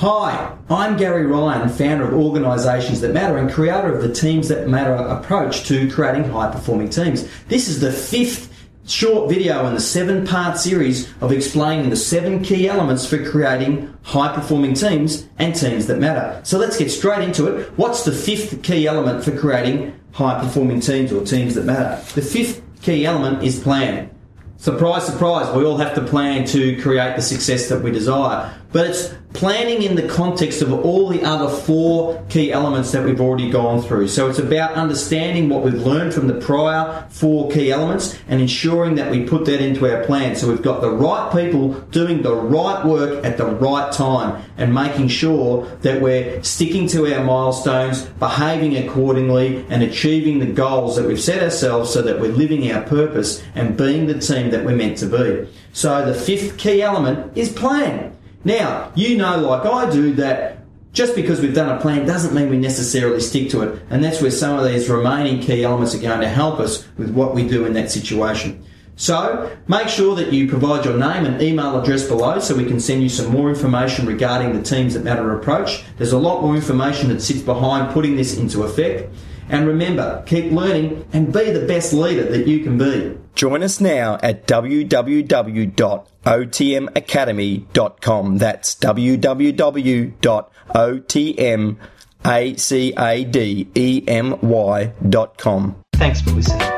Hi, I'm Gary Ryan, founder of Organisations That Matter and creator of the Teams That Matter approach to creating high performing teams. This is the fifth short video in the seven part series of explaining the seven key elements for creating high performing teams and teams that matter. So let's get straight into it. What's the fifth key element for creating high performing teams or teams that matter? The fifth key element is plan. Surprise, surprise, we all have to plan to create the success that we desire. But it's planning in the context of all the other four key elements that we've already gone through. So it's about understanding what we've learned from the prior four key elements and ensuring that we put that into our plan. So we've got the right people doing the right work at the right time and making sure that we're sticking to our milestones, behaving accordingly, and achieving the goals that we've set ourselves so that we're living our purpose and being the team that we're meant to be. So the fifth key element is plan. Now, you know, like I do, that just because we've done a plan doesn't mean we necessarily stick to it. And that's where some of these remaining key elements are going to help us with what we do in that situation. So make sure that you provide your name and email address below so we can send you some more information regarding the Teams That Matter approach. There's a lot more information that sits behind putting this into effect. And remember, keep learning and be the best leader that you can be. Join us now at www.otmacademy.com. That's www.otmacademy.com. Thanks for listening.